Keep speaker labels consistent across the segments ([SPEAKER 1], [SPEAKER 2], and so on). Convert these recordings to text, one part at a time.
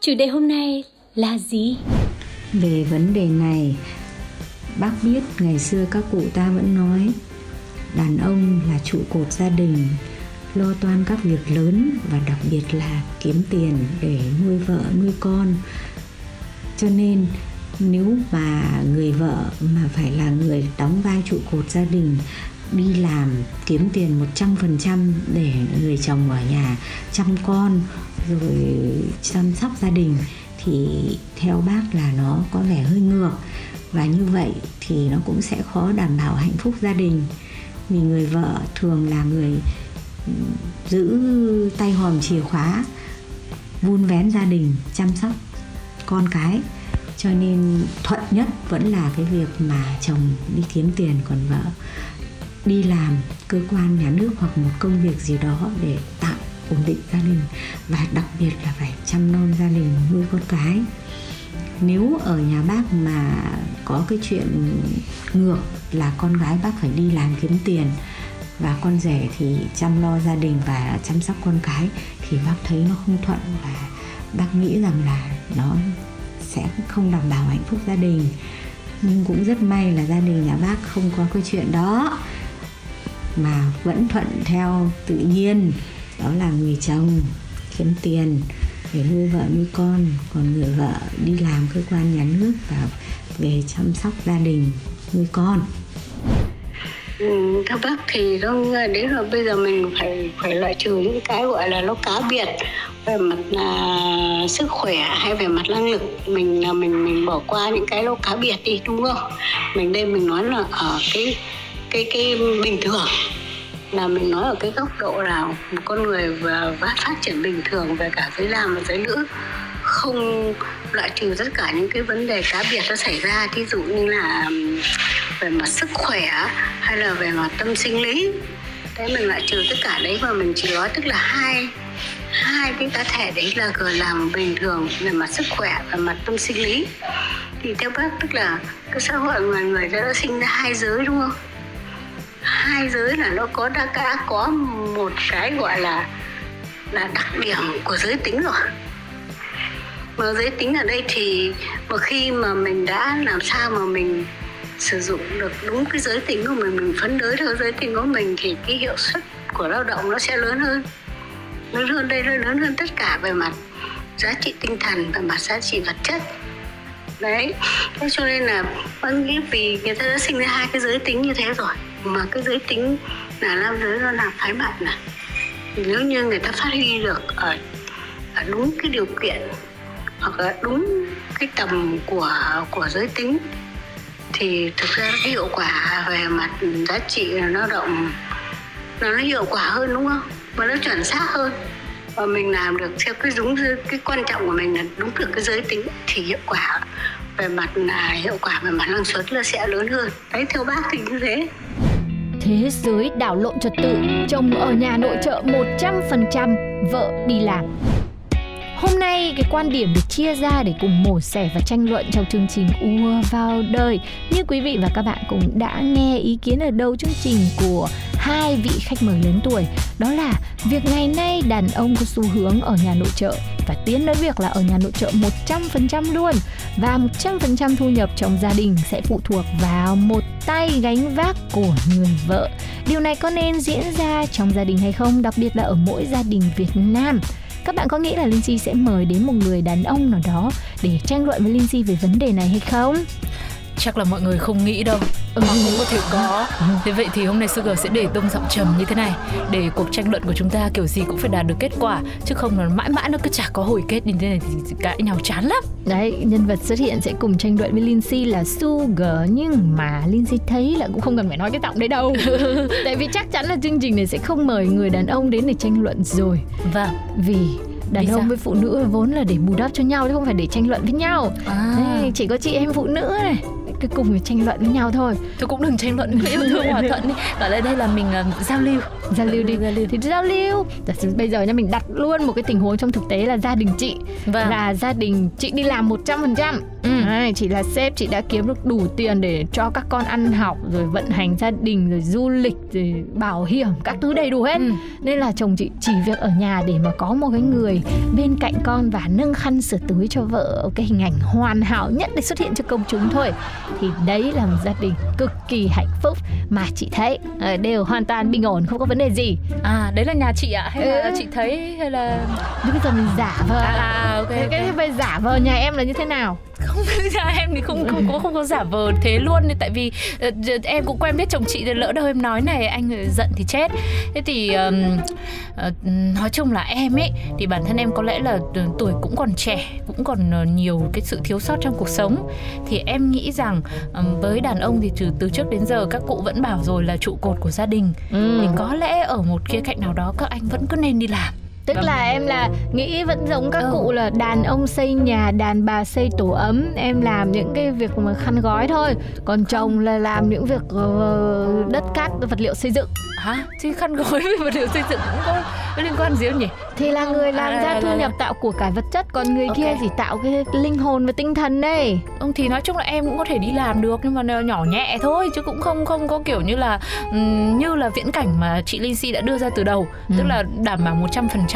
[SPEAKER 1] chủ đề hôm nay là gì?
[SPEAKER 2] Về vấn đề này, bác biết ngày xưa các cụ ta vẫn nói, đàn ông là trụ cột gia đình, lo toan các việc lớn và đặc biệt là kiếm tiền để nuôi vợ, nuôi con. Cho nên nếu mà người vợ mà phải là người đóng vai trụ cột gia đình, đi làm kiếm tiền 100% để người chồng ở nhà chăm con, rồi chăm sóc gia đình, thì theo bác là nó có vẻ hơi ngược. Và như vậy thì nó cũng sẽ khó đảm bảo hạnh phúc gia đình. Vì người vợ thường là người ừ, giữ tay hòm chìa khóa, vun vén gia đình, chăm sóc con cái cho nên thuận nhất vẫn là cái việc mà chồng đi kiếm tiền, còn vợ đi làm cơ quan nhà nước hoặc một công việc gì đó để tạo ổn định gia đình. Và đặc biệt là phải chăm nom gia đình nuôi con cái. Nếu ở nhà bác mà có cái chuyện ngược là con gái bác phải đi làm kiếm tiền và con rể thì chăm lo gia đình và chăm sóc con cái, thì bác thấy nó không thuận và bác nghĩ rằng là nó sẽ không đảm bảo hạnh phúc gia đình. Nhưng cũng rất may là gia đình nhà bác không có cái chuyện đó mà vẫn thuận theo tự nhiên. Đó là người chồng kiếm tiền để nuôi vợ nuôi con còn người vợ đi làm cơ quan nhà nước và về chăm sóc gia đình nuôi con.
[SPEAKER 3] Ừ, theo bác thì nó à, đến rồi bây giờ mình phải phải loại trừ những cái gọi là nó cá biệt về mặt là sức khỏe hay về mặt năng lực mình là mình mình bỏ qua những cái nó cá biệt đi đúng không? Mình đây mình nói là ở cái cái cái bình thường. Là mình nói ở cái góc độ nào một con người và, và phát triển bình thường về cả giới nam và giới nữ không loại trừ tất cả những cái vấn đề cá biệt nó xảy ra. Ví dụ như là về mặt sức khỏe hay là về mặt tâm sinh lý thế mình loại trừ tất cả đấy và mình chỉ nói tức là hai hai cái cá thể đấy là vừa làm bình thường về mặt sức khỏe và mặt tâm sinh lý. Thì theo bác tức là cái xã hội người người ta đã sinh ra hai giới đúng không? Hai giới là nó có đã, đã có một cái gọi là là đặc điểm của giới tính rồi. Mà giới tính ở đây thì mà khi mà mình đã làm sao mà mình sử dụng được đúng cái giới tính của mình mình phấn đấu theo giới tính của mình thì cái hiệu suất của lao động nó sẽ lớn hơn lớn hơn đây nó lớn hơn tất cả về mặt giá trị tinh thần và mặt giá trị vật chất. Đấy thế cho nên là vẫn nghĩ vì người ta đã sinh ra hai cái giới tính như thế rồi mà cái giới tính là nam giới nó là phái bạn này nếu như người ta phát huy được ở, ở đúng cái điều kiện hoặc là đúng cái tầm của của giới tính thì thực ra cái hiệu quả về mặt giá trị lao động nó nó hiệu quả hơn đúng không? Và nó chuẩn xác hơn và mình làm được theo cái đúng cái quan trọng của mình là đúng được cái giới tính thì hiệu quả về mặt là hiệu quả về mặt năng suất là sẽ lớn hơn đấy theo bác thì như thế
[SPEAKER 4] Thế giới đảo lộn trật tự, chồng ở nhà nội trợ 100%, vợ đi làm. Hôm nay cái quan điểm được chia ra để cùng mổ xẻ và tranh luận trong chương trình Ua vào đời. Như quý vị và các bạn cũng đã nghe ý kiến ở đầu chương trình của hai vị khách mời lớn tuổi đó là việc ngày nay đàn ông có xu hướng ở nhà nội trợ và tiến tới việc là ở nhà nội trợ 100% luôn và 100% thu nhập trong gia đình sẽ phụ thuộc vào một tay gánh vác của người vợ. Điều này có nên diễn ra trong gia đình hay không, đặc biệt là ở mỗi gia đình Việt Nam? Các bạn có nghĩ là Linh Chi sẽ mời đến một người đàn ông nào đó để tranh luận với Linh Chi về vấn đề này hay không?
[SPEAKER 5] Chắc là mọi người không nghĩ đâu. Ừ. Hoặc cũng có thể có. Thế vậy thì hôm nay Sugar sẽ để tông giọng trầm như thế này. Để cuộc tranh luận của chúng ta kiểu gì cũng phải đạt được kết quả. Chứ không là mãi mãi nó cứ chả có hồi kết như thế này thì cãi nhau chán lắm.
[SPEAKER 4] Đấy, nhân vật xuất hiện sẽ cùng tranh luận với Lindsay là Sugar. Nhưng mà Lindsay thấy là cũng không cần phải nói cái giọng đấy đâu. Tại vì chắc chắn là chương trình này sẽ không mời người đàn ông đến để tranh luận rồi.
[SPEAKER 5] Vâng.
[SPEAKER 4] Vì đàn
[SPEAKER 5] Vì
[SPEAKER 4] ông
[SPEAKER 5] sao?
[SPEAKER 4] với phụ nữ vốn là để bù đắp cho nhau chứ không phải để tranh luận với nhau.
[SPEAKER 5] À.
[SPEAKER 4] Đấy, chỉ có chị em phụ nữ này cứ cùng tranh luận với nhau thôi.
[SPEAKER 5] Thôi cũng đừng tranh luận cứ yêu thương hòa thuận đi. Gọi là đây là mình uh, giao lưu.
[SPEAKER 4] Giao lưu đi.
[SPEAKER 5] Giao lưu.
[SPEAKER 4] thì giao lưu. Giả sử bây giờ nha mình đặt luôn một cái tình huống trong thực tế là gia đình chị.
[SPEAKER 5] Vâng.
[SPEAKER 4] là gia đình chị đi làm 100%
[SPEAKER 5] Ừ.
[SPEAKER 4] Đấy, chị là sếp chị đã kiếm được đủ tiền để cho các con ăn học rồi vận hành gia đình rồi du lịch rồi bảo hiểm các thứ đầy đủ hết
[SPEAKER 5] Ừ.
[SPEAKER 4] nên là chồng chị chỉ việc ở nhà để mà có một cái người bên cạnh con và nâng khăn sửa túi cho vợ cái hình ảnh hoàn hảo nhất để xuất hiện cho công chúng thôi thì đấy là một gia đình cực kỳ hạnh phúc mà chị thấy ờ, đều hoàn toàn bình ổn không có vấn đề gì
[SPEAKER 5] À đấy là nhà chị ạ Hay là
[SPEAKER 4] Ừ.
[SPEAKER 5] chị thấy hay là
[SPEAKER 4] bây giờ mình giả vờ
[SPEAKER 5] À, à, ok,
[SPEAKER 4] Thế
[SPEAKER 5] ok.
[SPEAKER 4] cái bây giả vờ nhà em là như thế nào
[SPEAKER 5] không nhà em thì không không có không có giả vờ thế luôn. Nên tại vì ờ, em cũng quen biết chồng chị thì lỡ đâu em nói này anh giận thì chết. Thế thì ờm, ờ, nói chung là em ấy thì bản thân em có lẽ là ờ, tuổi cũng còn trẻ cũng còn ờ, nhiều cái sự thiếu sót trong cuộc sống. Thì em nghĩ rằng ờm, với đàn ông thì từ từ trước đến giờ các cụ vẫn bảo rồi là trụ cột của gia đình.
[SPEAKER 4] Ừ.
[SPEAKER 5] thì có lẽ ở một khía cạnh nào đó các anh vẫn cứ nên đi làm
[SPEAKER 4] Tức là em là nghĩ vẫn giống các
[SPEAKER 5] Ừ.
[SPEAKER 4] cụ là đàn ông xây nhà, đàn bà xây tổ ấm Em làm những cái việc mà khăn gói thôi. Còn chồng là làm những việc ờ, đất cát, vật liệu xây dựng.
[SPEAKER 5] Hả? Thì khăn gối với vật liệu xây dựng cũng có liên quan gì không nhỉ?
[SPEAKER 4] Thì là người làm
[SPEAKER 5] À,
[SPEAKER 4] ra
[SPEAKER 5] là-
[SPEAKER 4] thu
[SPEAKER 5] là-
[SPEAKER 4] nhập tạo của cải vật chất Còn người
[SPEAKER 5] Ok.
[SPEAKER 4] kia chỉ tạo cái linh hồn và tinh thần đây.
[SPEAKER 5] Ừ, thì nói chung là em cũng có thể đi làm được nhưng mà nhỏ nhẹ thôi chứ cũng không không có kiểu như là như là viễn cảnh mà chị Linh Si đã đưa ra từ đầu.
[SPEAKER 4] Ừ.
[SPEAKER 5] tức là đảm bảo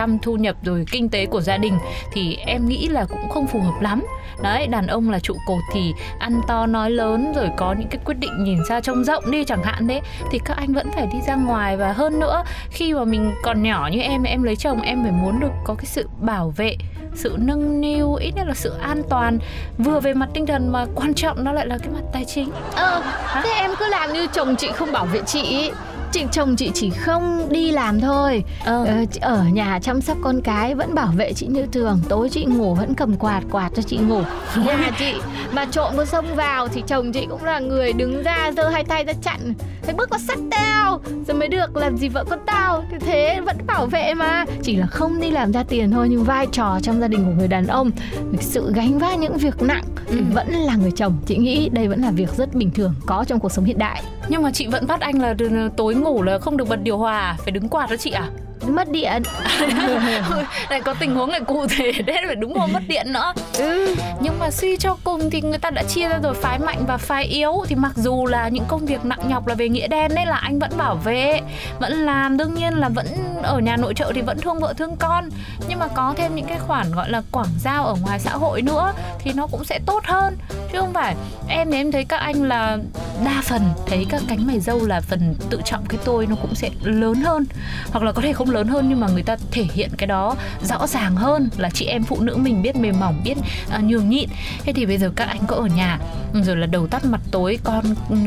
[SPEAKER 5] 100% thu nhập rồi kinh tế của gia đình thì em nghĩ là cũng không phù hợp lắm. Đấy đàn ông là trụ cột thì ăn to nói lớn rồi có những cái quyết định nhìn xa trông rộng đi chẳng hạn đấy thì các anh vẫn phải đi ra ngoài. Và hơn nữa khi mà mình còn nhỏ như em em lấy chồng em phải muốn được có cái sự bảo vệ sự nâng niu ít nhất là sự an toàn. Vừa về mặt tinh thần mà quan trọng nó lại là cái mặt tài chính.
[SPEAKER 4] Ờ, thế em cứ làm như chồng chị không bảo vệ chị ý. Chị chồng chị chỉ không đi làm thôi.
[SPEAKER 5] Ờ.
[SPEAKER 4] ờ, ở nhà chăm sóc con cái vẫn bảo vệ chị như thường. Tối chị ngủ vẫn cầm quạt quạt cho chị ngủ. Nhà chị mà trộm có xông vào thì chồng chị cũng là người đứng ra giơ hai tay ra chặn. Phải bước vào sắt tao rồi mới được làm gì vợ con tao. Thế vẫn bảo vệ mà. Chỉ là không đi làm ra tiền thôi nhưng vai trò trong gia đình của người đàn ông sự gánh vác những việc nặng
[SPEAKER 5] Ừ.
[SPEAKER 4] vẫn là người chồng. Chị nghĩ đây vẫn là việc rất bình thường có trong cuộc sống hiện đại.
[SPEAKER 5] Nhưng mà chị vẫn bắt anh là tối ngủ là không được bật điều hòa. Phải đứng quạt đó chị à
[SPEAKER 4] mất điện.
[SPEAKER 5] Lại có tình huống lại cụ thể đấy phải đúng hôm mất điện nữa.
[SPEAKER 4] Ừ.
[SPEAKER 5] nhưng mà suy cho cùng thì người ta đã chia ra rồi phái mạnh và phái yếu. Thì mặc dù là những công việc nặng nhọc là về nghĩa đen đấy là anh vẫn bảo vệ vẫn làm. Đương nhiên là vẫn ở nhà nội trợ thì vẫn thương vợ thương con. Nhưng mà có thêm những cái khoản gọi là quảng giao ở ngoài xã hội nữa thì nó cũng sẽ tốt hơn. Chứ không phải em thì em thấy các anh là đa phần thấy các cánh mày dâu là phần tự trọng cái tôi nó cũng sẽ lớn hơn. Hoặc là có thể không lớn hơn nhưng mà người ta thể hiện cái đó rõ ràng hơn là chị em phụ nữ mình biết mềm mỏng biết à, nhường nhịn. Thế thì bây giờ các anh có ở nhà rồi là đầu tắt mặt tối con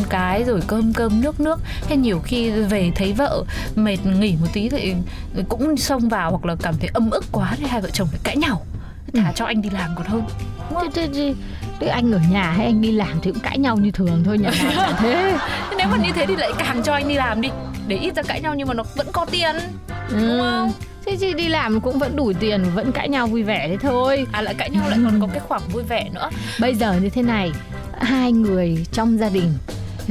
[SPEAKER 5] cái rồi cơm cơm nước nước. Thế nhiều khi về thấy vợ mệt nghỉ một tí thì cũng xông vào hoặc là cảm thấy âm ức quá thì hai vợ chồng phải cãi nhau. Thả cho anh đi làm còn hơn.
[SPEAKER 4] Thế, thế, thế, anh ở nhà hay anh đi làm thì cũng cãi nhau như thường thôi nhà nào Thế
[SPEAKER 5] nếu mà như thế thì lại càng cho anh đi làm đi để ít ra cãi nhau nhưng mà nó vẫn có tiền
[SPEAKER 4] ừ.
[SPEAKER 5] không?
[SPEAKER 4] thế chị đi làm cũng vẫn đủ tiền vẫn cãi nhau vui vẻ thế thôi
[SPEAKER 5] à lại cãi nhau lại còn có cái khoảng vui vẻ nữa
[SPEAKER 4] bây giờ như thế này hai người trong gia đình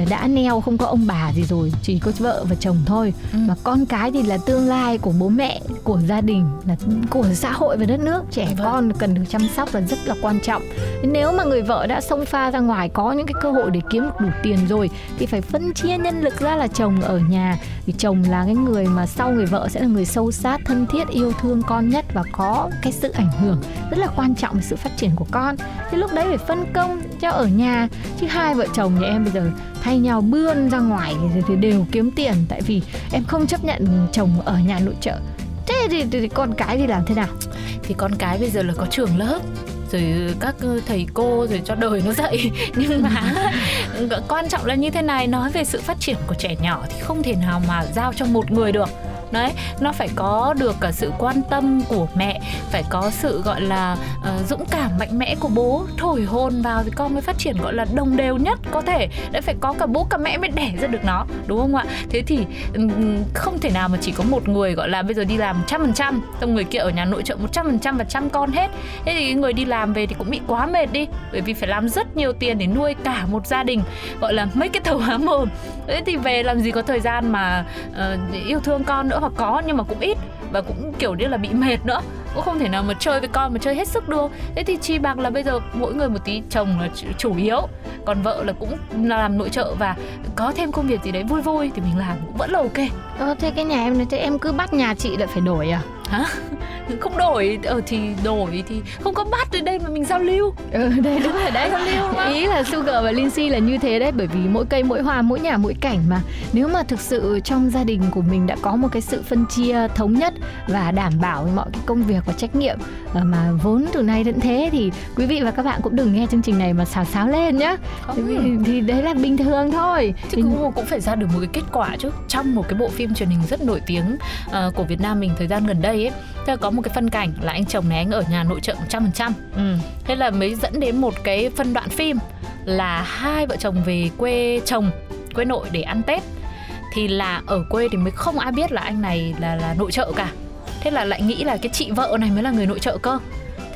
[SPEAKER 4] đã neo không có ông bà gì rồi chỉ có vợ và chồng thôi.
[SPEAKER 5] Ừ.
[SPEAKER 4] mà con cái thì là tương lai của bố mẹ của gia đình là của xã hội và đất nước. Trẻ
[SPEAKER 5] Vâng.
[SPEAKER 4] con cần được chăm sóc là rất là quan trọng. Nếu mà người vợ đã xông pha ra ngoài có những cái cơ hội để kiếm được đủ tiền rồi thì phải phân chia nhân lực ra là chồng ở nhà. Vì chồng là cái người mà sau người vợ sẽ là người sâu sát thân thiết yêu thương con nhất và có cái sự ảnh hưởng rất là quan trọng về sự phát triển của con. Thì lúc đấy phải phân công cho ở nhà chứ hai vợ chồng nhà em bây giờ thay nhau bươn ra ngoài thì, đều kiếm tiền. Tại vì em không chấp nhận chồng ở nhà nội trợ. Thế thì, thì, thì con cái thì làm thế nào?
[SPEAKER 5] Thì con cái bây giờ là có trường lớp rồi các thầy cô rồi cho đời nó dạy. Nhưng mà quan trọng là như thế này nói về sự phát triển của trẻ nhỏ thì không thể nào mà giao cho một người được đấy nó phải có được cả sự quan tâm của mẹ phải có sự gọi là uh, dũng cảm mạnh mẽ của bố. Thổi hồn vào thì con mới phát triển gọi là đồng đều nhất có thể. Đấy phải có cả bố cả mẹ mới đẻ ra được nó đúng không ạ? Thế thì um, không thể nào mà chỉ có một người gọi là bây giờ đi làm trăm phần trăm xong người kia ở nhà nội trợ một trăm phần trăm và chăm con hết. Thế thì người đi làm về thì cũng bị quá mệt đi bởi vì phải làm rất nhiều tiền để nuôi cả một gia đình gọi là mấy cái thầu há mồm thế thì về làm gì có thời gian mà uh, yêu thương con nữa nữa hoặc có nhưng mà cũng ít và cũng kiểu như là bị mệt nữa. Cũng không thể nào mà chơi với con mà chơi hết sức được. Thế thì chi bằng là bây giờ mỗi người một tí chồng là chủ yếu. Còn vợ là cũng là làm nội trợ và có thêm công việc gì đấy vui vui thì mình làm cũng vẫn là ok.
[SPEAKER 4] Ờ, thế cái nhà em này thế em cứ bắt nhà chị lại phải đổi à?
[SPEAKER 5] Hả không đổi ờ thì đổi thì không có bắt ở đây mà mình giao lưu.
[SPEAKER 4] Ừ đây đúng rồi đấy. Giao lưu ý là sugar và lindsay là như thế đấy bởi vì mỗi cây mỗi hoa mỗi nhà mỗi cảnh mà. Nếu mà thực sự trong gia đình của mình đã có một cái sự phân chia thống nhất và đảm bảo mọi cái công việc và trách nhiệm ờ, mà vốn từ nay đến thế thì quý vị và các bạn cũng đừng nghe chương trình này mà xào xáo lên nhá. Thì, thì đấy là bình thường thôi.
[SPEAKER 5] Chứ cũng cũng phải ra được một cái kết quả chứ. Trong một cái bộ phim truyền hình rất nổi tiếng uh, của Việt Nam mình thời gian gần đây ấy có một cái phân cảnh là anh chồng này anh ở nhà nội trợ 100% ừ. thế là mới dẫn đến một cái phân đoạn phim là hai vợ chồng về quê chồng quê nội để ăn Tết. Thì là ở quê thì mới không ai biết là anh này là là nội trợ cả. Thế là lại nghĩ là cái chị vợ này mới là người nội trợ cơ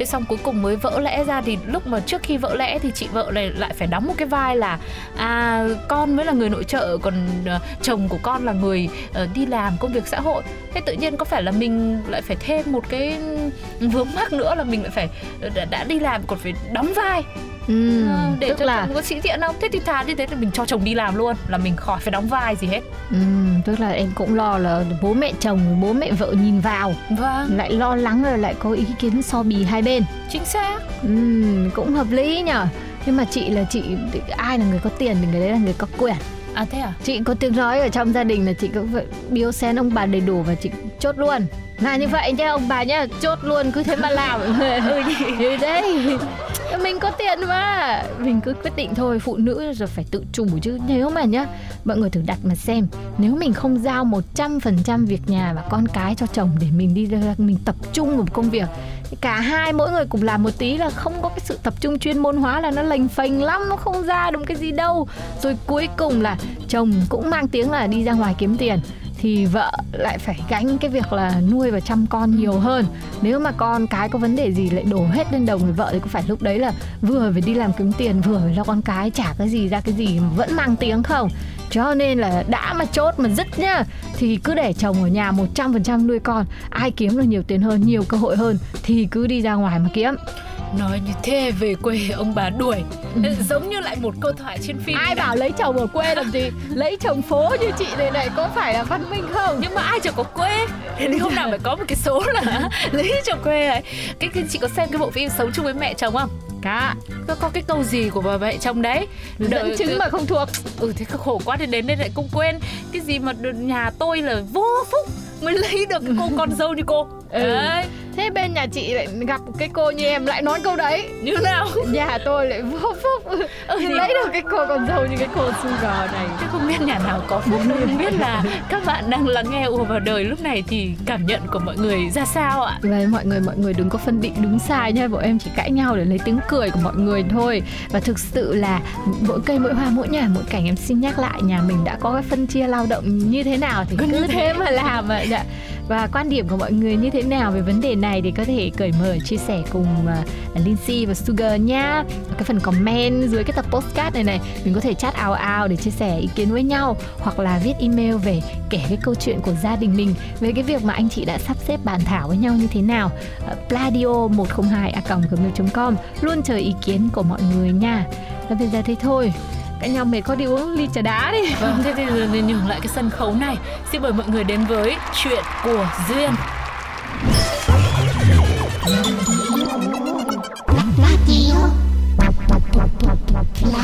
[SPEAKER 5] thế xong cuối cùng mới vỡ lẽ ra thì lúc mà trước khi vỡ lẽ thì chị vợ này lại phải đóng một cái vai là à con mới là người nội trợ còn uh, chồng của con là người uh, đi làm công việc xã hội. Thế tự nhiên có phải là mình lại phải thêm một cái vướng mắc nữa là mình lại phải ờ, đã, đã đi làm còn phải đóng vai?
[SPEAKER 4] Ừ,
[SPEAKER 5] ờ, để
[SPEAKER 4] tức
[SPEAKER 5] cho
[SPEAKER 4] là
[SPEAKER 5] chồng có sĩ diện không? Thế thì thà như thế thì mình cho chồng đi làm luôn là mình khỏi phải đóng vai gì hết.
[SPEAKER 4] Ừ, tức là em cũng lo là bố mẹ chồng bố mẹ vợ nhìn vào.
[SPEAKER 5] Vâng.
[SPEAKER 4] Lại lo lắng rồi lại có ý kiến so bì hai bên.
[SPEAKER 5] Chính xác.
[SPEAKER 4] Ừ, cũng hợp lý nhở nhưng mà chị là chị ai là người có tiền thì người đấy là người có quyền.
[SPEAKER 5] À thế à?
[SPEAKER 4] Chị có tiếng nói ở trong gia đình là chị có biếu xén ông bà đầy đủ và chị chốt luôn là như vậy nha ông bà nhá chốt luôn cứ thế mà làm. Ừ đấy mình có tiền mà. Mình cứ quyết định thôi phụ nữ rồi phải tự chủ chứ. Nếu mà nhá mọi người thử đặt mà xem nếu mình không giao 100% việc nhà và con cái cho chồng để mình đi ra mình tập trung vào một công việc cả hai mỗi người cùng làm một tí là không có cái sự tập trung chuyên môn hóa là nó lành phành lắm nó không ra được cái gì đâu. Rồi cuối cùng là chồng cũng mang tiếng là đi ra ngoài kiếm tiền thì vợ lại phải gánh cái việc là nuôi và chăm con nhiều hơn. Nếu mà con cái có vấn đề gì lại đổ hết lên đầu người vợ thì có phải lúc đấy là vừa phải đi làm kiếm tiền vừa phải lo con cái trả cái gì ra cái gì mà vẫn mang tiếng không? Cho nên là đã mà chốt mà dứt nhá thì cứ để chồng ở nhà 100% nuôi con ai kiếm được nhiều tiền hơn nhiều cơ hội hơn thì cứ đi ra ngoài mà kiếm
[SPEAKER 5] nói như thế về quê ông bà đuổi. Ừ. giống như lại một câu thoại trên phim
[SPEAKER 4] ai bảo lấy chồng ở quê làm gì? Lấy chồng phố như chị này này có phải là văn minh không?
[SPEAKER 5] Nhưng mà ai chẳng có quê? Thì hôm nào phải có một cái số là lấy chồng quê ấy. Cái, cái chị có xem cái bộ phim sống chung với mẹ chồng không?
[SPEAKER 4] Cả
[SPEAKER 5] có, có cái câu gì của bà mẹ chồng đấy?
[SPEAKER 4] Dẫn chứng mà không thuộc.
[SPEAKER 5] Ừ thế khổ quá thì đến đây lại cũng quên. Cái gì mà nhà tôi là vô phúc mới lấy được cô con dâu như cô.
[SPEAKER 4] Ừ. đấy thế bên nhà chị lại gặp cái cô như em lại nói câu đấy.
[SPEAKER 5] Như nào?
[SPEAKER 4] Nhà tôi lại vô phúc. Ừ, thì... lấy được cái cô con dâu như cái cô sugar này.
[SPEAKER 5] Chứ không biết nhà nào có phúc đâu không biết là các bạn đang lắng nghe ùa vào đời lúc này thì cảm nhận của mọi người ra sao ạ?
[SPEAKER 4] Vậy mọi người mọi người đừng có phân định đúng sai nha. Bọn em chỉ cãi nhau để lấy tiếng cười của mọi người thôi. Và thực sự là mỗi cây mỗi hoa mỗi nhà mỗi cảnh em xin nhắc lại nhà mình đã có cái phân chia lao động như thế nào thì cứ, cứ thế mà làm ạ. Dạ. Và quan điểm của mọi người như thế nào về vấn đề này thì có thể cởi mở chia sẻ cùng uh, Lindsay và Sugar nha cái phần comment dưới cái tập postcard này này mình có thể chat ao ao để chia sẻ ý kiến với nhau hoặc là viết email về kể cái câu chuyện của gia đình mình về cái việc mà anh chị đã sắp xếp bàn thảo với nhau như thế nào. Uh, pladio 102 a gmail.com luôn chờ ý kiến của mọi người nha. Và bây giờ thế thôi cả nhau mệt có đi uống ly trà đá đi.
[SPEAKER 5] Vâng thế thì giờ nhường lại cái sân khấu này. Xin mời mọi người đến với chuyện của duyên.
[SPEAKER 1] Em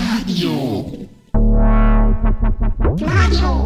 [SPEAKER 1] bước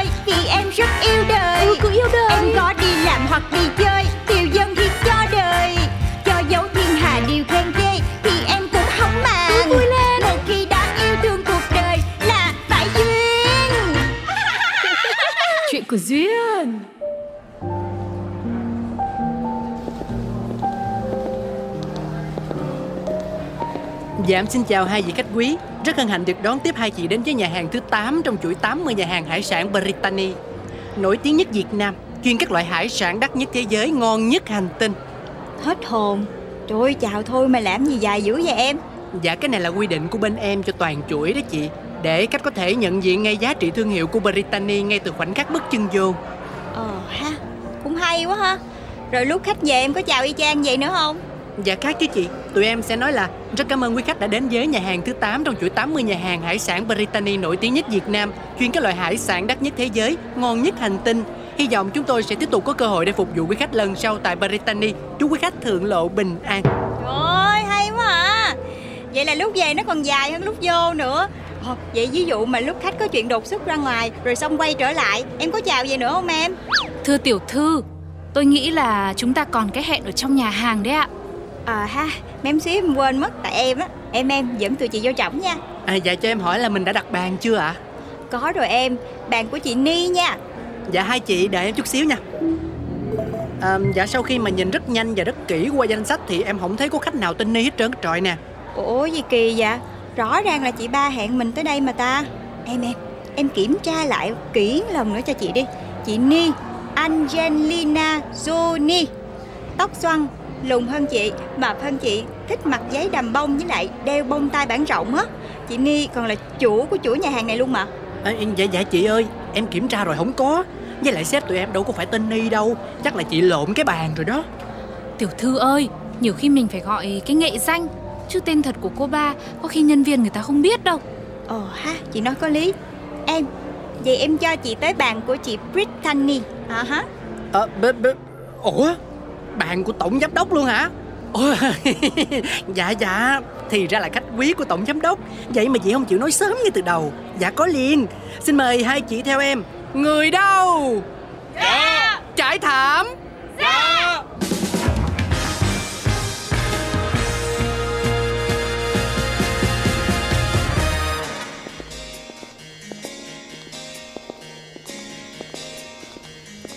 [SPEAKER 6] Vì em rất yêu đời.
[SPEAKER 5] Ừ, yêu đời.
[SPEAKER 6] Em có đi làm hoặc đi chơi Tiêu dân thì cho đời. Cho dấu thiên hà điều khen ghê Thì em cũng không màng.
[SPEAKER 5] Vui lên.
[SPEAKER 6] Một khi đã yêu thương cuộc đời Là phải duyên.
[SPEAKER 5] Chuyện của duyên
[SPEAKER 7] Dạ em xin chào hai vị khách quý. Rất hân hạnh được đón tiếp hai chị đến với nhà hàng thứ 8 Trong chuỗi 80 nhà hàng hải sản Brittany. Nổi tiếng nhất Việt Nam Chuyên các loại hải sản đắt nhất thế giới Ngon nhất hành tinh.
[SPEAKER 6] Hết hồn. Trời ơi chào thôi mà làm gì dài dữ vậy em?
[SPEAKER 7] Dạ cái này là quy định của bên em cho toàn chuỗi đó chị. Để khách có thể nhận diện ngay giá trị thương hiệu của Brittany Ngay từ khoảnh khắc bước chân vô.
[SPEAKER 6] Ờ ha Cũng hay quá ha. Rồi lúc khách về em có chào y chang vậy nữa không
[SPEAKER 7] Dạ khác chứ chị. Tụi em sẽ nói là Rất cảm ơn quý khách đã đến với nhà hàng thứ 8 Trong chuỗi 80 nhà hàng hải sản Brittany nổi tiếng nhất Việt Nam Chuyên các loại hải sản đắt nhất thế giới Ngon nhất hành tinh. Hy vọng chúng tôi sẽ tiếp tục có cơ hội để phục vụ quý khách lần sau tại Brittany. Chúc quý khách thượng lộ bình an.
[SPEAKER 6] Trời ơi hay quá à. Vậy là lúc về nó còn dài hơn lúc vô nữa. Ờ, Vậy ví dụ mà lúc khách có chuyện đột xuất ra ngoài Rồi xong quay trở lại Em có chào gì nữa không em?
[SPEAKER 5] Thưa tiểu thư tôi nghĩ là chúng ta còn cái hẹn ở trong nhà hàng đấy ạ
[SPEAKER 6] À ha Mém xíu em quên mất Tại em á. Em em dẫn tụi chị vô trọng nha.
[SPEAKER 7] À, Dạ cho em hỏi là mình đã đặt bàn chưa ạ?
[SPEAKER 6] Có rồi em Bàn của chị Ni nha.
[SPEAKER 7] Dạ hai chị đợi em chút xíu nha. À, Dạ sau khi mà nhìn rất nhanh và rất kỹ qua danh sách Thì em không thấy có khách nào tên Ni hết trơn. Trọi nè.
[SPEAKER 6] Ủa gì kỳ vậy? Rõ ràng là chị ba hẹn mình tới đây mà ta. Em em Em kiểm tra lại kỹ lần nữa cho chị đi. Chị Ni Angelina Jolie. Tóc xoăn Lùn hơn chị Mập hơn chị Thích mặc giấy đầm bông với lại đeo bông tai bản rộng á. Chị Ni còn là chủ của chuỗi nhà hàng này luôn mà.
[SPEAKER 7] À, Dạ dạ chị ơi Em kiểm tra rồi không có. Với lại sếp tụi em đâu có phải tên Ni đâu Chắc là chị lộn cái bàn rồi đó.
[SPEAKER 5] Tiểu thư ơi nhiều khi mình phải gọi cái nghệ danh chứ tên thật của cô ba có khi nhân viên người ta không biết đâu.
[SPEAKER 6] Ồ ha chị nói có lý. Em Vậy em cho chị tới bàn của chị Brittany. À ha.
[SPEAKER 7] À, b, b, Ủa Bàn của tổng giám đốc luôn hả? Ủa, dạ dạ. Thì ra là khách quý của tổng giám đốc. Vậy mà chị không chịu nói sớm như từ đầu. Dạ có liền. Xin mời hai chị theo em. Người đâu? Dạ. Trải thảm. Dạ.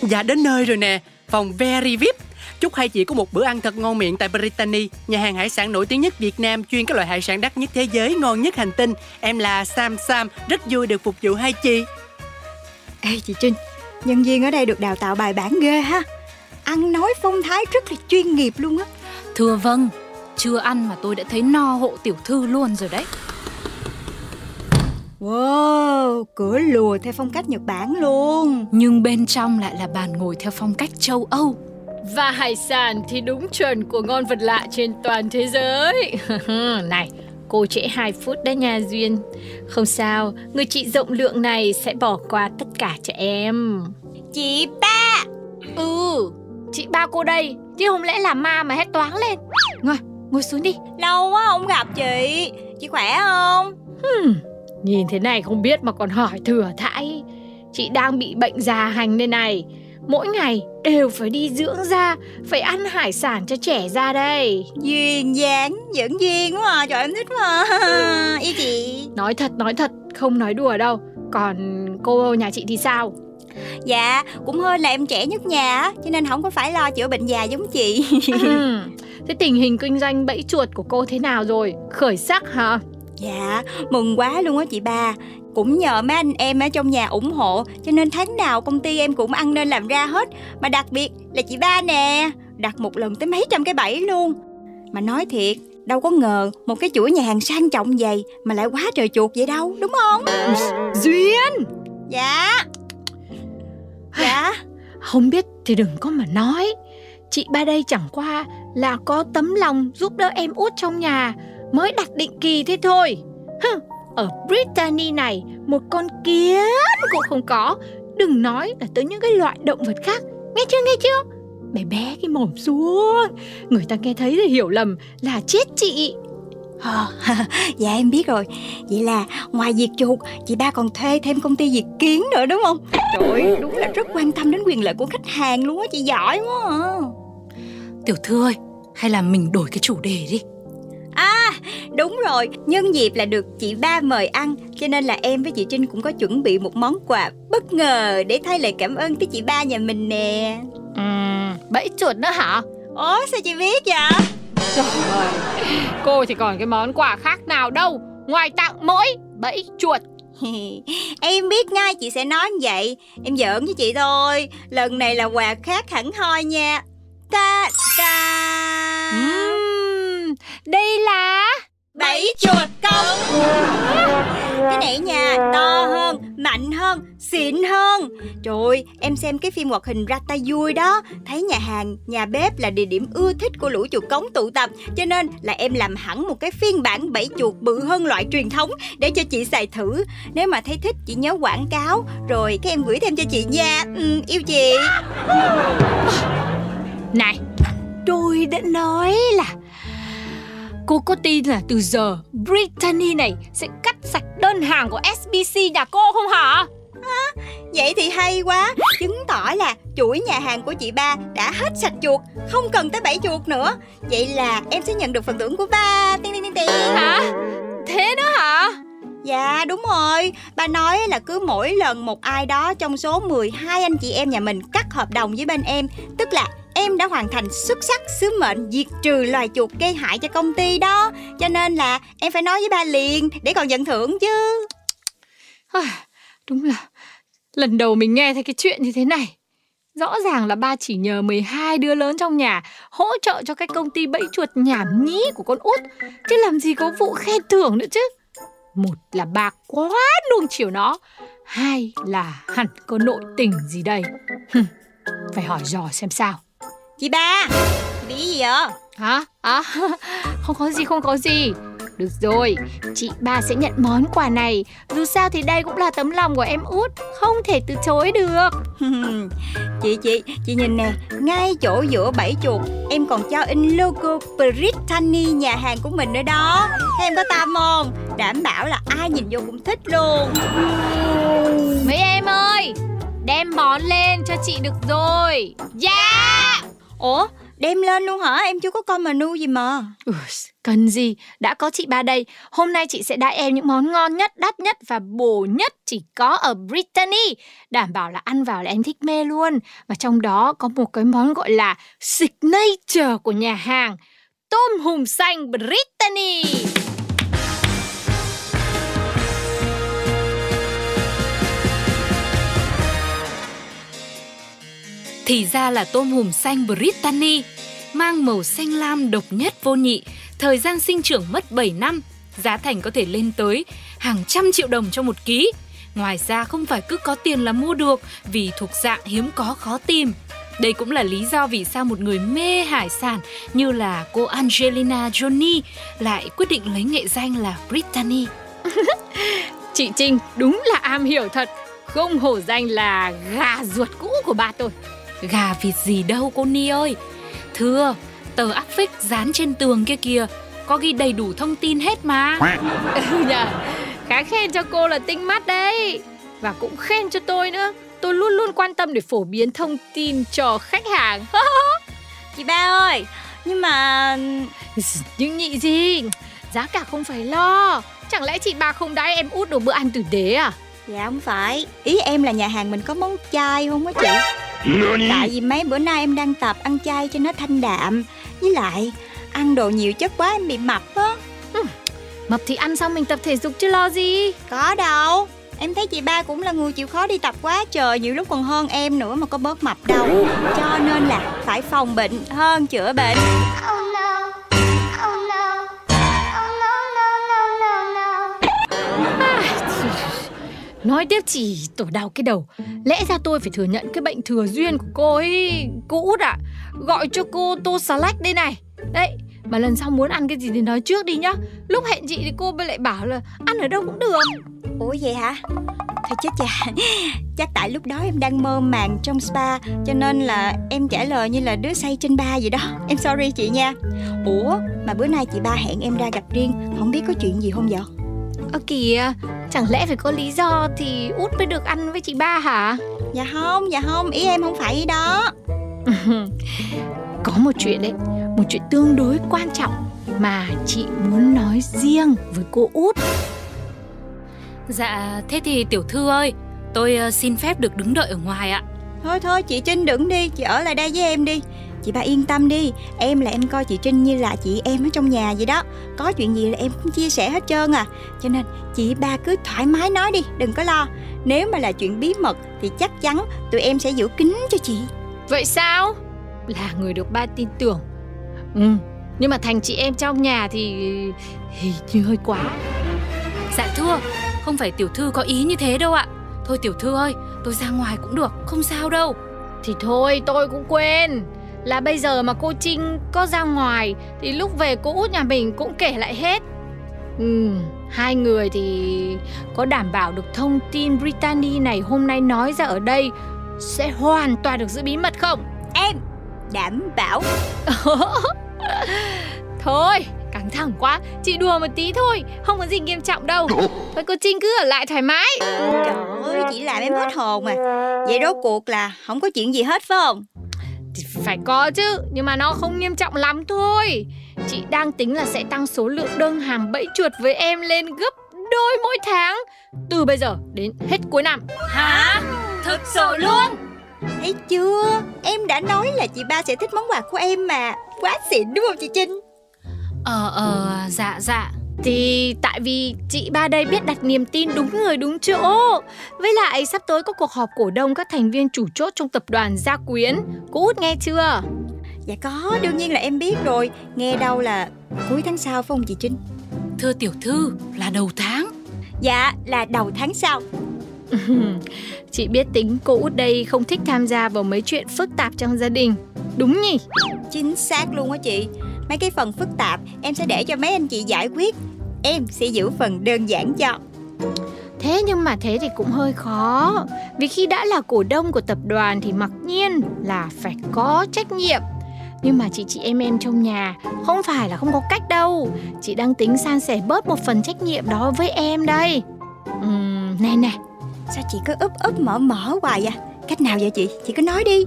[SPEAKER 7] Dạ đến nơi rồi nè. Phòng Very VIP Chúc hai chị có một bữa ăn thật ngon miệng tại Brittany Nhà hàng hải sản nổi tiếng nhất Việt Nam Chuyên các loại hải sản đắt nhất thế giới Ngon nhất hành tinh. Em là Sam Sam Rất vui được phục vụ hai chị.
[SPEAKER 6] Ê chị Trinh Nhân viên ở đây được đào tạo bài bản ghê ha. Ăn nói phong thái rất là chuyên nghiệp luôn á.
[SPEAKER 5] Thưa vâng chưa ăn mà tôi đã thấy no hộ tiểu thư luôn rồi đấy.
[SPEAKER 6] Wow, cửa lùa theo phong cách Nhật Bản luôn.
[SPEAKER 5] Nhưng bên trong lại là bàn ngồi theo phong cách châu âu
[SPEAKER 4] Và hải sản thì đúng chuẩn của ngon vật lạ trên toàn thế giới. này, cô trễ 2 phút đấy nha Duyên. Không sao, người chị rộng lượng này sẽ bỏ qua tất cả cho em.
[SPEAKER 6] Chị ba
[SPEAKER 4] Ừ, chị ba cô đây, chứ không lẽ là ma mà hét toáng lên. Ngồi, ngồi xuống đi.
[SPEAKER 6] Lâu quá không gặp chị Chị khỏe không
[SPEAKER 4] Hmm, nhìn thế này không biết mà còn hỏi thừa thãi. Chị đang bị bệnh già hành đây này. Mỗi ngày đều phải đi dưỡng da, phải ăn hải sản cho trẻ ra đây.
[SPEAKER 6] Duyên dáng Dẫn duyên quá à Trời em thích quá à. Yêu chị
[SPEAKER 4] Nói thật, nói thật, không nói đùa đâu. Còn cô nhà chị thì sao?
[SPEAKER 6] Dạ cũng hơi là em trẻ nhất nhà á, Cho nên không có phải lo chữa bệnh già giống chị
[SPEAKER 4] Ừm, Thế tình hình kinh doanh bẫy chuột của cô thế nào rồi? Khởi sắc hả?
[SPEAKER 6] Dạ mừng quá luôn á chị ba Cũng nhờ mấy anh em ở trong nhà ủng hộ Cho nên tháng nào công ty em cũng ăn nên làm ra hết. Mà đặc biệt là chị ba nè Đặt một lần tới mấy trăm cái bẫy luôn. Mà nói thiệt Đâu có ngờ một cái chuỗi nhà hàng sang trọng vậy Mà lại quá trời chuột vậy đâu Đúng không?
[SPEAKER 4] Duyên!
[SPEAKER 6] Dạ. Dạ.
[SPEAKER 4] Không biết thì đừng có mà nói. Chị ba đây chẳng qua là có tấm lòng giúp đỡ em út trong nhà Mới đặt định kỳ thế thôi. Hừ, Ở Brittany này Một con kiến cũng không có. Đừng nói là tới những cái loại động vật khác. Nghe chưa nghe chưa? Bé bé cái mồm xuống. Người ta nghe thấy thì hiểu lầm là chết chị.
[SPEAKER 6] Ờ, dạ em biết rồi. Vậy là ngoài việc chuột Chị ba còn thuê thêm công ty diệt kiến nữa đúng không? Trời ơi, đúng là rất quan tâm đến quyền lợi của khách hàng luôn á Chị giỏi quá à.
[SPEAKER 5] Tiểu thư ơi, hay là mình đổi cái chủ đề đi.
[SPEAKER 6] Đúng rồi Nhân dịp là được chị ba mời ăn Cho nên là em với chị Trinh cũng có chuẩn bị một món quà bất ngờ Để thay lời cảm ơn tới chị ba nhà mình nè.
[SPEAKER 4] Uhm, Bẫy chuột nữa hả?
[SPEAKER 6] Ủa sao chị biết vậy?
[SPEAKER 4] Trời ơi Cô thì còn cái món quà khác nào đâu. Ngoài tặng mỗi bẫy chuột.
[SPEAKER 6] Em biết ngay chị sẽ nói như vậy. Em giỡn với chị thôi. Lần này là quà khác hẳn hoi nha. Ta ta.
[SPEAKER 4] Uhm, Đây là
[SPEAKER 6] Bẫy chuột công Cái này nha To hơn, mạnh hơn, xịn hơn. Trời ơi, em xem cái phim hoạt hình Rata vui đó. Thấy nhà hàng, nhà bếp là địa điểm ưa thích của lũ chuột cống tụ tập. Cho nên là em làm hẳn một cái phiên bản bẫy chuột bự hơn loại truyền thống Để cho chị xài thử. Nếu mà thấy thích chị nhớ quảng cáo. Rồi cái em gửi thêm cho chị. Nha ừ, Yêu chị.
[SPEAKER 4] Này Tôi đã nói là Cô có tin là từ giờ Brittany này sẽ cắt sạch đơn hàng của SBC nhà cô không hả?
[SPEAKER 6] Vậy thì hay quá Chứng tỏ là chuỗi nhà hàng của chị ba đã hết sạch chuột Không cần tới bảy chuột nữa Vậy là em sẽ nhận được phần thưởng của ba Tiên tiên tiên tiên
[SPEAKER 4] Hả? Thế nữa hả?
[SPEAKER 6] Dạ đúng rồi Ba nói là cứ mỗi lần một ai đó trong số 12 anh chị em nhà mình cắt hợp đồng với bên em Tức là em đã hoàn thành xuất sắc sứ mệnh diệt trừ loài chuột gây hại cho công ty đó. Cho nên là em phải nói với ba liền để còn nhận thưởng chứ.
[SPEAKER 4] À, Đúng là lần đầu mình nghe thấy cái chuyện như thế này. Rõ ràng là ba chỉ nhờ 12 đứa lớn trong nhà hỗ trợ cho cái công ty bẫy chuột nhảm nhí của con út. Chứ làm gì có vụ khen thưởng nữa chứ. Một là bà quá nuông chiều nó Hai là hẳn có nội tình gì đây. Phải hỏi dò xem sao.
[SPEAKER 6] Chị ba Bị gì vậy?
[SPEAKER 4] Hả? À, không có gì không có gì. Được rồi, chị ba sẽ nhận món quà này. Dù sao thì đây cũng là tấm lòng của em út Không thể từ chối được.
[SPEAKER 6] Chị chị chị nhìn nè ngay chỗ giữa bảy chuột em còn cho in logo Brittany nhà hàng của mình nữa đó. Em có tâm không đảm bảo là ai nhìn vô cũng thích luôn.
[SPEAKER 4] Mấy em ơi Đem món lên cho chị được rồi. Dạ
[SPEAKER 6] ủa đem lên luôn hả? Em chưa có coi menu gì mà.
[SPEAKER 4] Ừ, cần gì? Đã có chị ba đây. Hôm nay chị sẽ đãi em những món ngon nhất, đắt nhất và bổ nhất Chỉ có ở Brittany. Đảm bảo là ăn vào là em thích mê luôn. Và trong đó có một cái món gọi là Signature của nhà hàng. Tôm hùm xanh Brittany.
[SPEAKER 5] Thì ra là tôm hùm xanh Brittany, mang màu xanh lam độc nhất vô nhị, thời gian sinh trưởng mất 7 năm, giá thành có thể lên tới hàng trăm triệu đồng cho một ký. Ngoài ra không phải cứ có tiền là mua được vì thuộc dạng hiếm có khó tìm. Đây cũng là lý do vì sao một người mê hải sản như là cô Angelina Jolie lại quyết định lấy nghệ danh là Brittany.
[SPEAKER 4] Chị Trinh đúng là am hiểu thật Không hổ danh là gà ruột cũ của ba tôi
[SPEAKER 5] Gà vịt gì đâu cô Ni ơi. Thưa, tờ áp phích dán trên tường kia kìa Có ghi đầy đủ thông tin hết mà.
[SPEAKER 4] Ừ nhờ Khá khen cho cô là tinh mắt đấy. Và cũng khen cho tôi nữa. Tôi luôn luôn quan tâm để phổ biến thông tin cho khách hàng.
[SPEAKER 6] Chị ba ơi nhưng mà
[SPEAKER 4] Nhưng nhị gì? Giá cả không phải lo. Chẳng lẽ chị ba không đãi em út đồ bữa ăn tử tế à?
[SPEAKER 6] Dạ không phải. Ý em là nhà hàng mình có món chay không á chị tại vì mấy bữa nay em đang tập ăn chay cho nó thanh đạm. Với lại ăn đồ nhiều chất quá em bị mập á.
[SPEAKER 4] Mập thì ăn xong mình tập thể dục chứ lo gì?
[SPEAKER 6] Có đâu. Em thấy chị ba cũng là người chịu khó đi tập quá trời Nhiều lúc còn hơn em nữa mà có bớt mập đâu. Cho nên là phải phòng bệnh hơn chữa bệnh
[SPEAKER 4] Nói tiếp chỉ tổ đau cái đầu. Lẽ ra tôi phải thừa nhận cái bệnh thừa duyên của cô ấy Cô út ạ Gọi cho cô tô salad đây này. Đấy, mà lần sau muốn ăn cái gì thì nói trước đi nhá. Lúc hẹn chị thì cô lại bảo là ăn ở đâu cũng được.
[SPEAKER 6] Ủa vậy hả? Thôi chết chà Chắc tại lúc đó em đang mơ màng trong spa, Cho nên là em trả lời như là đứa say trên ba vậy đó. Em sorry chị nha. Ủa, mà bữa nay chị ba hẹn em ra gặp riêng, Không biết có chuyện gì không vậy?
[SPEAKER 4] Ơ kìa Chẳng lẽ phải có lý do thì út mới được ăn với chị ba hả?
[SPEAKER 6] Dạ không, dạ không Ý em không phải ý đó
[SPEAKER 4] Có một chuyện đấy Một chuyện tương đối quan trọng Mà chị muốn nói riêng với cô út
[SPEAKER 5] Dạ, thế thì tiểu thư ơi, tôi uh, xin phép được đứng đợi ở ngoài ạ.
[SPEAKER 6] Thôi thôi chị Trinh đừng đi Chị ở lại đây với em đi Chị ba yên tâm đi. Em là em coi chị Trinh như là chị em ở trong nhà vậy đó. Có chuyện gì là em cũng chia sẻ hết trơn à. Cho nên chị ba cứ thoải mái nói đi Đừng có lo. Nếu mà là chuyện bí mật Thì chắc chắn tụi em sẽ giữ kín cho chị.
[SPEAKER 4] Vậy sao? Là người được ba tin tưởng. Ừ Nhưng mà thành chị em trong nhà thì Hình như hơi quá.
[SPEAKER 5] Dạ thưa Không phải tiểu thư có ý như thế đâu ạ. Thôi tiểu thư ơi Tôi ra ngoài cũng được Không sao đâu.
[SPEAKER 4] Thì thôi tôi cũng quên Là bây giờ mà cô Trinh có ra ngoài Thì lúc về cô út nhà mình cũng kể lại hết Ừ, hai người thì có đảm bảo được thông tin Brittany này hôm nay nói ra ở đây sẽ hoàn toàn được giữ bí mật không?
[SPEAKER 6] Em đảm bảo
[SPEAKER 4] Thôi, căng thẳng quá, chị đùa một tí thôi, không có gì nghiêm trọng đâu. Thôi cô Trinh cứ ở lại thoải mái.
[SPEAKER 6] Trời ơi chị làm em hết hồn à Vậy rốt cuộc là không có chuyện gì hết phải không
[SPEAKER 4] Thì phải có chứ, nhưng mà nó không nghiêm trọng lắm thôi. Chị đang tính là sẽ tăng số lượng đơn hàng bẫy chuột với em lên gấp đôi mỗi tháng từ bây giờ đến hết cuối năm.
[SPEAKER 5] Hả? Thực sự luôn
[SPEAKER 6] Thấy chưa Em đã nói là chị ba sẽ thích món quà của em mà Quá xịn đúng không chị Trinh
[SPEAKER 5] Ờ ờ dạ dạ
[SPEAKER 4] Thì tại vì chị ba đây biết đặt niềm tin đúng người đúng chỗ. Với lại sắp tới có cuộc họp cổ đông các thành viên chủ chốt trong tập đoàn Gia Quyến. Cô út nghe chưa?
[SPEAKER 6] Dạ có đương nhiên là em biết rồi. Nghe đâu là cuối tháng sau phải không chị Trinh?
[SPEAKER 5] Thưa tiểu thư là đầu tháng.
[SPEAKER 6] Dạ là đầu tháng sau.
[SPEAKER 4] Chị biết tính cô út đây không thích tham gia vào mấy chuyện phức tạp trong gia đình. Đúng nhỉ?
[SPEAKER 6] Chính xác luôn á chị Mấy cái phần phức tạp em sẽ để cho mấy anh chị giải quyết. Em sẽ giữ phần đơn giản cho.
[SPEAKER 4] Thế nhưng mà thế thì cũng hơi khó. Vì khi đã là cổ đông của tập đoàn thì mặc nhiên là phải có trách nhiệm. Nhưng mà chị chị em em trong nhà không phải là không có cách đâu. Chị đang tính san sẻ bớt một phần trách nhiệm đó với em đây. Ừm, này này.
[SPEAKER 6] Sao chị cứ úp úp mở mở hoài vậy? Cách nào vậy chị? Chị cứ nói đi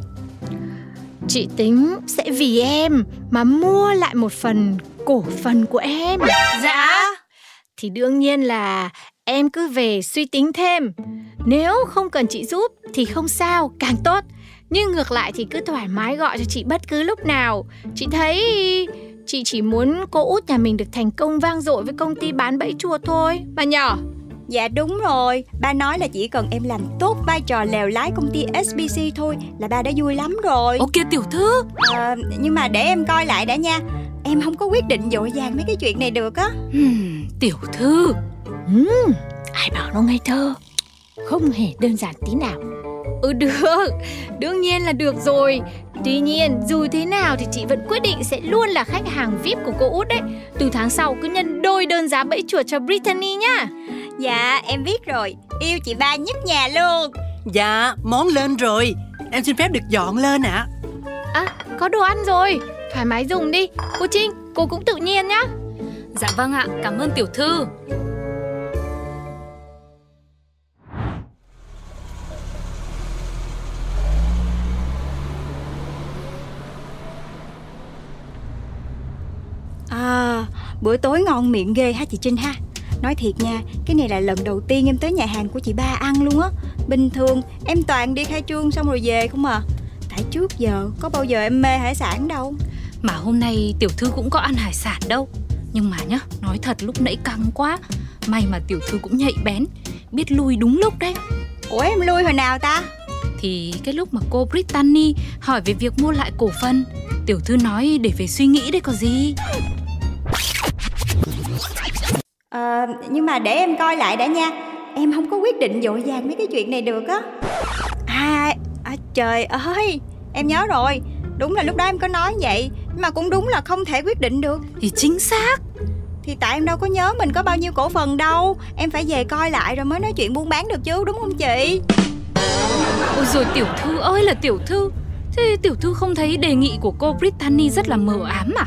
[SPEAKER 4] Chị tính sẽ vì em mà mua lại một phần cổ phần của em.
[SPEAKER 5] Dạ.
[SPEAKER 4] Thì đương nhiên là em cứ về suy tính thêm. Nếu không cần chị giúp thì không sao, càng tốt. Nhưng ngược lại thì cứ thoải mái gọi cho chị bất cứ lúc nào. Chị thấy chị chỉ muốn cô út nhà mình được thành công vang dội với công ty bán bẫy chùa thôi. Bà nhỏ
[SPEAKER 6] Dạ đúng rồi. Ba nói là chỉ cần em làm tốt vai trò lèo lái công ty SBC thôi Là ba đã vui lắm rồi.
[SPEAKER 5] Ok tiểu thư.
[SPEAKER 6] À, Nhưng mà để em coi lại đã nha. Em không có quyết định dội vàng mấy cái chuyện này được á.
[SPEAKER 5] Hmm, Tiểu thư.
[SPEAKER 4] Uhm, Ai bảo nó ngây thơ? Không hề đơn giản tí nào. Ừ được, đương nhiên là được rồi. Tuy nhiên, dù thế nào thì chị vẫn quyết định sẽ luôn là khách hàng VIP của cô út đấy. Từ tháng sau cứ nhân đôi đơn giá bẫy chuột cho Brittany nhá
[SPEAKER 6] Dạ em biết rồi. Yêu chị ba nhất nhà luôn.
[SPEAKER 7] Dạ, món lên rồi. Em xin phép được dọn lên ạ.
[SPEAKER 4] À, có đồ ăn rồi. Thoải mái dùng đi. Cô Trinh, cô cũng tự nhiên nhá.
[SPEAKER 5] Dạ vâng ạ, cảm ơn tiểu thư.
[SPEAKER 6] À, bữa tối ngon miệng ghê ha chị Trinh ha Nói thiệt nha, cái này là lần đầu tiên em tới nhà hàng của chị ba ăn luôn á. Bình thường em toàn đi khai trương xong rồi về không à. Tại trước giờ có bao giờ em mê hải sản đâu.
[SPEAKER 5] Mà hôm nay tiểu thư cũng có ăn hải sản đâu. Nhưng mà nhá, nói thật lúc nãy căng quá. May mà tiểu thư cũng nhạy bén biết lui đúng lúc đấy.
[SPEAKER 6] Ủa em lui hồi nào ta?
[SPEAKER 5] Thì cái lúc mà cô Brittany hỏi về việc mua lại cổ phần Tiểu thư nói để về suy nghĩ đấy có gì
[SPEAKER 6] Ờ nhưng mà để em coi lại đã nha. Em không có quyết định dội vàng mấy cái chuyện này được á. À, à trời ơi Em nhớ rồi. Đúng là lúc đó em có nói vậy Nhưng mà cũng đúng là không thể quyết định được.
[SPEAKER 5] Thì chính xác.
[SPEAKER 6] Thì tại em đâu có nhớ mình có bao nhiêu cổ phần đâu. Em phải về coi lại rồi mới nói chuyện buôn bán được chứ đúng không chị?
[SPEAKER 5] Ôi rồi tiểu thư ơi là tiểu thư. Thế tiểu thư không thấy đề nghị của cô Brittany rất là mờ ám à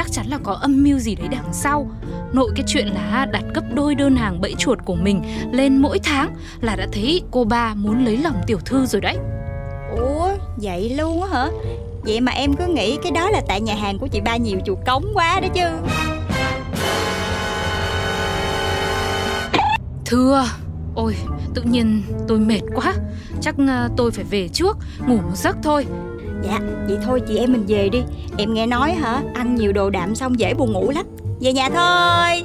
[SPEAKER 5] Chắc chắn là có âm mưu gì đấy đằng sau. Nội cái chuyện là đặt gấp đôi đơn hàng bẫy chuột của mình lên mỗi tháng Là đã thấy cô ba muốn lấy lòng tiểu thư rồi đấy.
[SPEAKER 6] Ủa vậy luôn á hả? Vậy mà em cứ nghĩ cái đó là tại nhà hàng của chị ba nhiều chuột cống quá đó chứ.
[SPEAKER 5] Thưa Ôi tự nhiên tôi mệt quá. Chắc ờ, tôi phải về trước Ngủ một giấc thôi
[SPEAKER 6] Dạ vậy thôi chị em mình về đi. Em nghe nói hả, Ăn nhiều đồ đạm xong dễ buồn ngủ lắm. Về nhà thôi.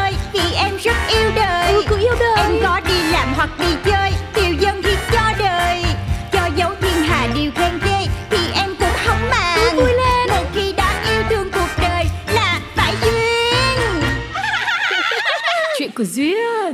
[SPEAKER 6] rất yêu đời.
[SPEAKER 5] Ừ, cứ yêu đời.
[SPEAKER 6] Em có đi làm hoặc đi chơi Tiêu dân thì cho đời. Cho dấu thiên hà điều khen ghê Thì em cũng không màng.
[SPEAKER 5] Vui lên.
[SPEAKER 6] Một khi đã yêu thương cuộc đời Là phải duyên.
[SPEAKER 7] Chuyện của Duyên